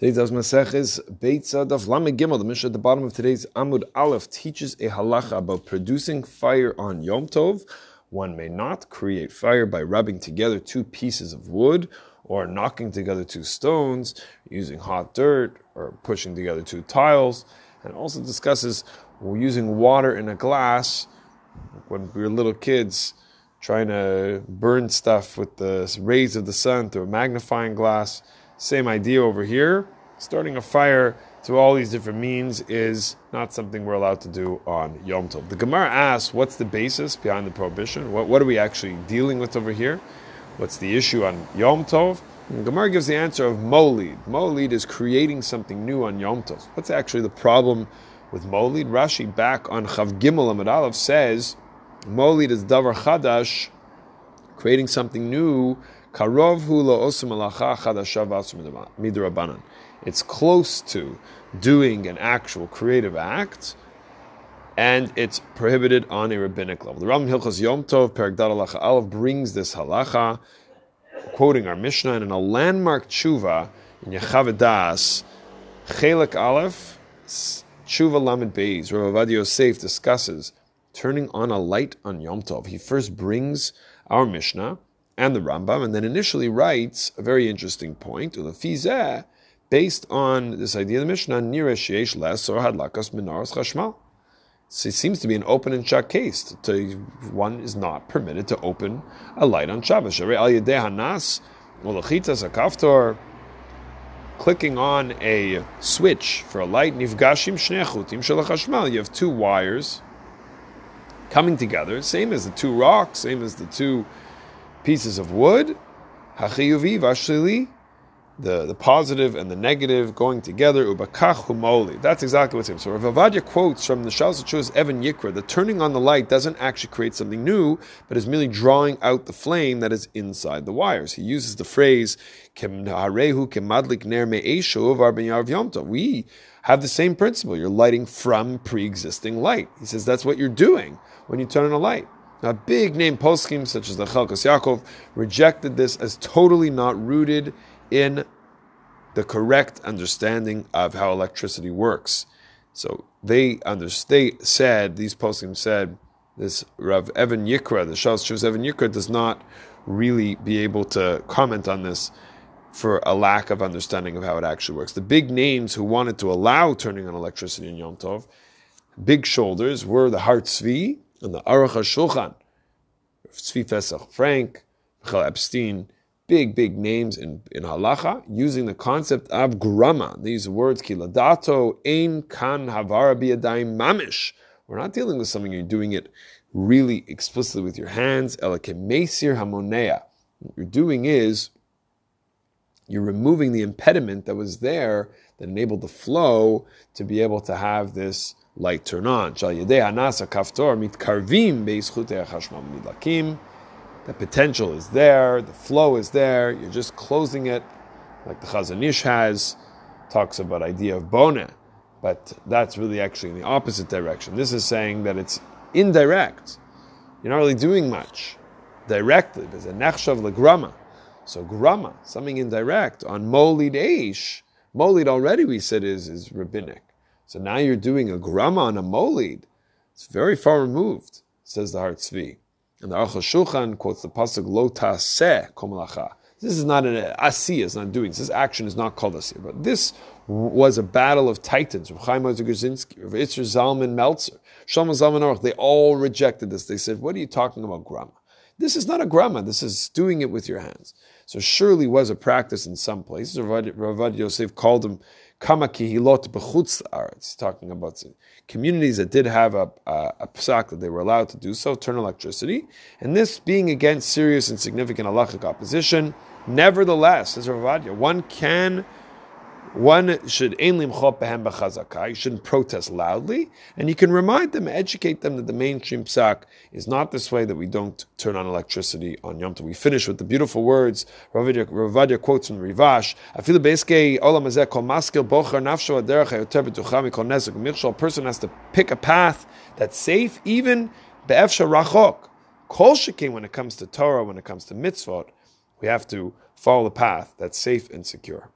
Today's Masech is Beitza Daf Lamed Gimel. The Mishnah at the bottom of today's Amud Aleph teaches a halacha about producing fire on Yom Tov. One may not create fire by rubbing together two pieces of wood or knocking together two stones, using hot dirt, or pushing together two tiles. And also discusses using water in a glass when we were little kids trying to burn stuff with the rays of the sun through a magnifying glass. Same idea over here. Starting a fire through all these different means is not something we're allowed to do on Yom Tov. The Gemara asks, what's the basis behind the prohibition? What, what are we actually dealing with over here? What's the issue on Yom Tov? And Gemara gives the answer of Molid. Molid is creating something new on Yom Tov. What's actually the problem with Molid? Rashi back on Chav Gimel Amud Aleph says, Molid is Davar Chadash, creating something new Karov hu. It's close to doing an actual creative act, and it's prohibited on a rabbinic level. The Ram Hilchas Yom Tov Halacha Aleph brings this halacha, quoting our Mishnah, and in a landmark tshuva in Yechaveh Daas, Chelek Aleph, tshuva Lamed Beis, Rav Ovadia Yosef discusses turning on a light on Yom Tov. He first brings our Mishnah and the Rambam, and then initially writes a very interesting point, based on this idea of the Mishnah, Nira Les or Hadlakas Minaras Chashmal. So it seems to be an open and shut case. To, one is not permitted to open a light on Shabbos. Clicking on a switch for a light, nifgashim shnei You have two wires coming together, same as the two rocks, same as the two pieces of wood, hachiyuvi vashlili, the, the positive and the negative going together, ubakach humoli. That's exactly what's him. So Rav Ovadia quotes from the Shal Chuz Evan Yikra, that turning on the light doesn't actually create something new, but is merely drawing out the flame that is inside the wires. He uses the phrase, kemadlik ner We have the same principle. You're lighting from pre-existing light. He says that's what you're doing when you turn on a light. Now, big name poskim such as the Chelkas Yaakov rejected this as totally not rooted in the correct understanding of how electricity works. So they under, they said these poskim said this Rav Evan Yikra, the Shas Shus Evan Yikra, does not really be able to comment on this for a lack of understanding of how it actually works. The big names who wanted to allow turning on electricity in Yom Tov, big shoulders, were the Har Tzvi, and the Aruch HaShulchan, Tzvi Pesach Frank, Michael Epstein, big, big names in, in halacha, using the concept of grama. These words, kiladato, ein kan havara biyadayim mamish. We're not dealing with something you're doing it really explicitly with your hands. Elakemesir hamonea. What you're doing is you're removing the impediment that was there that enabled the flow to be able to have this light turn on. The potential is there, the flow is there, you're just closing it, like the Chazon Ish has, talks about idea of boneh, but that's really actually in the opposite direction. This is saying that it's indirect. You're not really doing much directly. There's a nechshav legrama. So grama, something indirect on molid eish. Molid already we said is, is rabbinic. So now you're doing a grama on a molid. It's very far removed, says the Har Tzvi. And the Aruch Shulchan quotes the pasuk Lo taseh komalacha. This is not an asiyah, it's not doing. This action is not called asiyah. But this was a battle of titans. Rav Chaim Grodzinski, Rav Zalman Meltzer, Shlomo Zalman Auerbach, they all rejected this. They said, what are you talking about grama? This is not a grama, this is doing it with your hands. So surely was a practice in some places. Rav Yosef called them Kama kihilot b'chutz aretz, talking about communities that did have a, a, a psak that they were allowed to do so, turn electricity, and this being against serious and significant halachic opposition. Nevertheless, as Ravadia, one can one should you shouldn't protest loudly, and you can remind them, educate them that the mainstream psak is not this way that we don't turn on electricity on Yom Tov. We finish with the beautiful words Ravadia quotes from Rivash. A person has to pick a path that's safe, even be'efsha rachok. Kol when it comes to Torah, when it comes to mitzvot, we have to follow the path that's safe and secure.